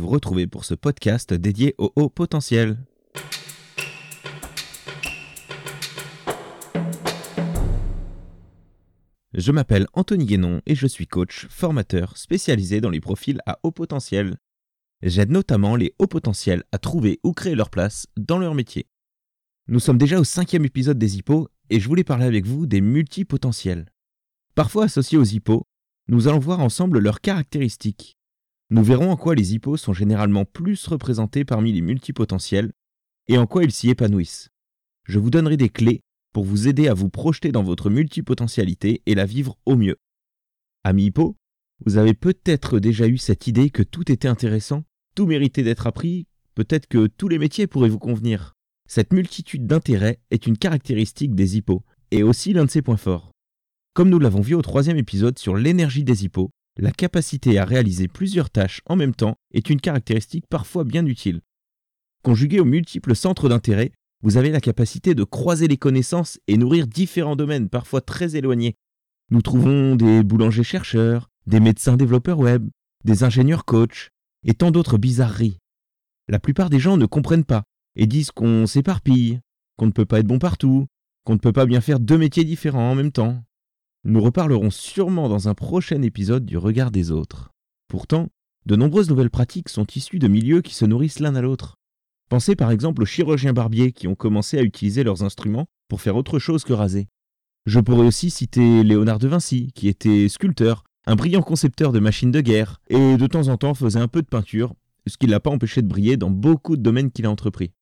vous retrouver pour ce podcast dédié au haut potentiel. Je m'appelle Anthony Guénon et je suis coach, formateur spécialisé dans les profils à haut potentiel. J'aide notamment les hauts potentiels à trouver ou créer leur place dans leur métier. Nous sommes déjà au cinquième épisode des hippos et je voulais parler avec vous des multipotentiels. Parfois associés aux hippos, nous allons voir ensemble leurs caractéristiques. Nous verrons en quoi les hippos sont généralement plus représentés parmi les multipotentiels et en quoi ils s'y épanouissent. Je vous donnerai des clés pour vous aider à vous projeter dans votre multipotentialité et la vivre au mieux. Ami Hippo, vous avez peut-être déjà eu cette idée que tout était intéressant, tout méritait d'être appris, peut-être que tous les métiers pourraient vous convenir. Cette multitude d'intérêts est une caractéristique des hippos, et aussi l'un de ses points forts. Comme nous l'avons vu au troisième épisode sur l'énergie des hippos, la capacité à réaliser plusieurs tâches en même temps est une caractéristique parfois bien utile. Conjuguée aux multiples centres d'intérêt, vous avez la capacité de croiser les connaissances et nourrir différents domaines parfois très éloignés. Nous trouvons des boulangers-chercheurs, des médecins développeurs web, des ingénieurs coachs et tant d'autres bizarreries. La plupart des gens ne comprennent pas et disent qu'on s'éparpille, qu'on ne peut pas être bon partout, qu'on ne peut pas bien faire deux métiers différents en même temps. Nous reparlerons sûrement dans un prochain épisode du regard des autres. Pourtant, de nombreuses nouvelles pratiques sont issues de milieux qui se nourrissent l'un à l'autre. Pensez par exemple aux chirurgiens barbiers qui ont commencé à utiliser leurs instruments pour faire autre chose que raser. Je pourrais aussi citer Léonard de Vinci, qui était sculpteur, un brillant concepteur de machines de guerre, et de temps en temps faisait un peu de peinture, ce qui ne l'a pas empêché de briller dans beaucoup de domaines qu'il a entrepris.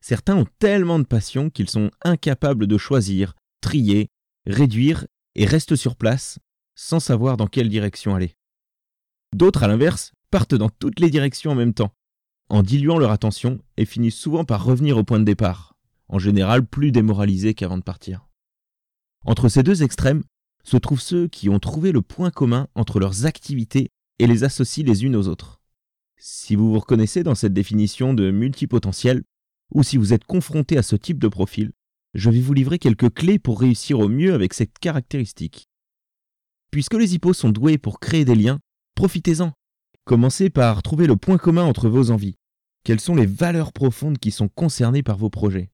Certains ont tellement de passion qu'ils sont incapables de choisir, trier, réduire et restent sur place sans savoir dans quelle direction aller. D'autres, à l'inverse, partent dans toutes les directions en même temps, en diluant leur attention et finissent souvent par revenir au point de départ, en général plus démoralisés qu'avant de partir. Entre ces deux extrêmes se trouvent ceux qui ont trouvé le point commun entre leurs activités et les associent les unes aux autres. Si vous vous reconnaissez dans cette définition de multipotentiel, ou si vous êtes confronté à ce type de profil, je vais vous livrer quelques clés pour réussir au mieux avec cette caractéristique. Puisque les hippos sont doués pour créer des liens, profitez-en. Commencez par trouver le point commun entre vos envies. Quelles sont les valeurs profondes qui sont concernées par vos projets?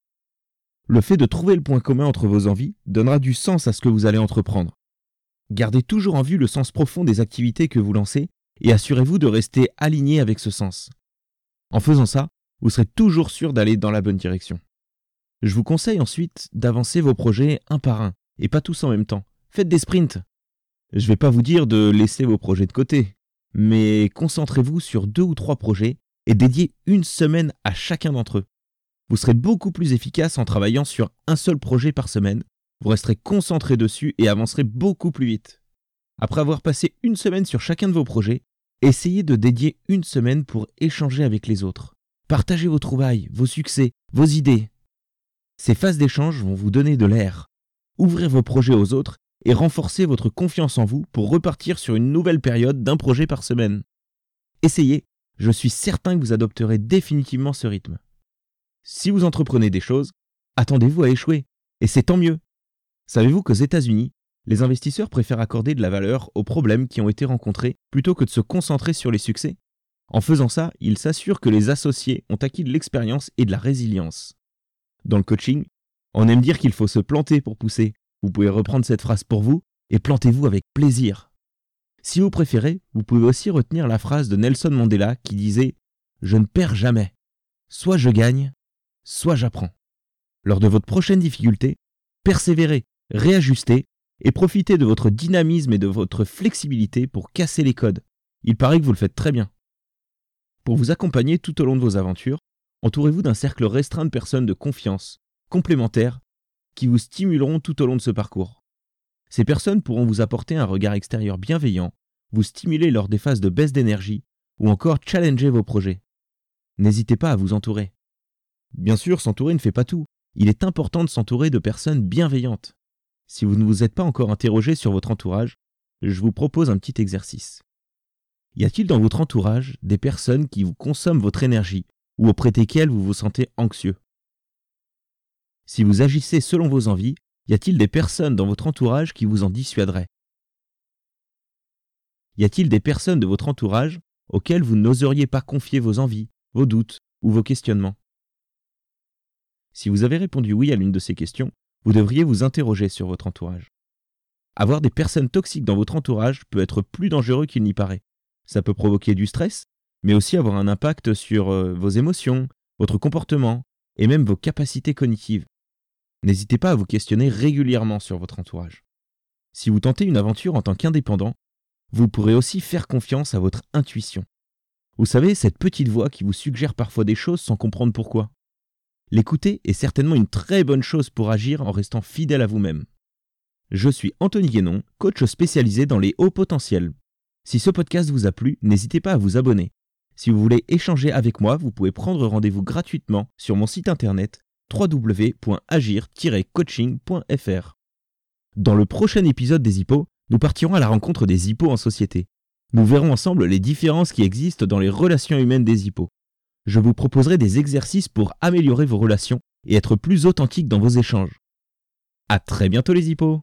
Le fait de trouver le point commun entre vos envies donnera du sens à ce que vous allez entreprendre. Gardez toujours en vue le sens profond des activités que vous lancez et assurez-vous de rester aligné avec ce sens. En faisant ça, vous serez toujours sûr d'aller dans la bonne direction. Je vous conseille ensuite d'avancer vos projets un par un, et pas tous en même temps. Faites des sprints. Je ne vais pas vous dire de laisser vos projets de côté, mais concentrez-vous sur deux ou trois projets et dédiez une semaine à chacun d'entre eux. Vous serez beaucoup plus efficace en travaillant sur un seul projet par semaine, vous resterez concentré dessus et avancerez beaucoup plus vite. Après avoir passé une semaine sur chacun de vos projets, essayez de dédier une semaine pour échanger avec les autres. Partagez vos trouvailles, vos succès, vos idées. Ces phases d'échange vont vous donner de l'air, ouvrir vos projets aux autres et renforcer votre confiance en vous pour repartir sur une nouvelle période d'un projet par semaine. Essayez je suis certain que vous adopterez définitivement ce rythme. Si vous entreprenez des choses, attendez-vous à échouer, et c'est tant mieux. Savez-vous qu'aux États-Unis, les investisseurs préfèrent accorder de la valeur aux problèmes qui ont été rencontrés plutôt que de se concentrer sur les succès? En faisant ça, ils s'assurent que les associés ont acquis de l'expérience et de la résilience. Dans le coaching, on aime dire qu'il faut se planter pour pousser. Vous pouvez reprendre cette phrase pour vous et plantez-vous avec plaisir. Si vous préférez, vous pouvez aussi retenir la phrase de Nelson Mandela qui disait ⁇ Je ne perds jamais. Soit je gagne, soit j'apprends. Lors de votre prochaine difficulté, persévérez, réajustez et profitez de votre dynamisme et de votre flexibilité pour casser les codes. Il paraît que vous le faites très bien. Pour vous accompagner tout au long de vos aventures, entourez-vous d'un cercle restreint de personnes de confiance, complémentaires, qui vous stimuleront tout au long de ce parcours. Ces personnes pourront vous apporter un regard extérieur bienveillant vous stimuler lors des phases de baisse d'énergie ou encore challenger vos projets. N'hésitez pas à vous entourer. Bien sûr, s'entourer ne fait pas tout. Il est important de s'entourer de personnes bienveillantes. Si vous ne vous êtes pas encore interrogé sur votre entourage, je vous propose un petit exercice. Y a-t-il dans votre entourage des personnes qui vous consomment votre énergie ou auprès desquelles vous vous sentez anxieux Si vous agissez selon vos envies, y a-t-il des personnes dans votre entourage qui vous en dissuaderaient? Y a-t-il des personnes de votre entourage auxquels vous n'oseriez pas confier vos envies, vos doutes ou vos questionnements? Si vous avez répondu oui à l'une de ces questions, vous devriez vous interroger sur votre entourage. Avoir des personnes toxiques dans votre entourage peut être plus dangereux qu'il n'y paraît. Ça peut provoquer du stress, mais aussi avoir un impact sur euh, vos émotions, votre comportement et même vos capacités cognitives. N'hésitez pas à vous questionner régulièrement sur votre entourage. Si vous tentez une aventure en tant qu'indépendant, vous pourrez aussi faire confiance à votre intuition. Vous savez, cette petite voix qui vous suggère parfois des choses sans comprendre pourquoi. L'écouter est certainement une très bonne chose pour agir en restant fidèle à vous-même. Je suis Anthony Guénon, coach spécialisé dans les hauts potentiels. Si ce podcast vous a plu, n'hésitez pas à vous abonner. Si vous voulez échanger avec moi, vous pouvez prendre rendez-vous gratuitement sur mon site internet www.agir-coaching.fr. Dans le prochain épisode des hippos, nous partirons à la rencontre des hippos en société. Nous verrons ensemble les différences qui existent dans les relations humaines des hippos. Je vous proposerai des exercices pour améliorer vos relations et être plus authentique dans vos échanges. À très bientôt les hippos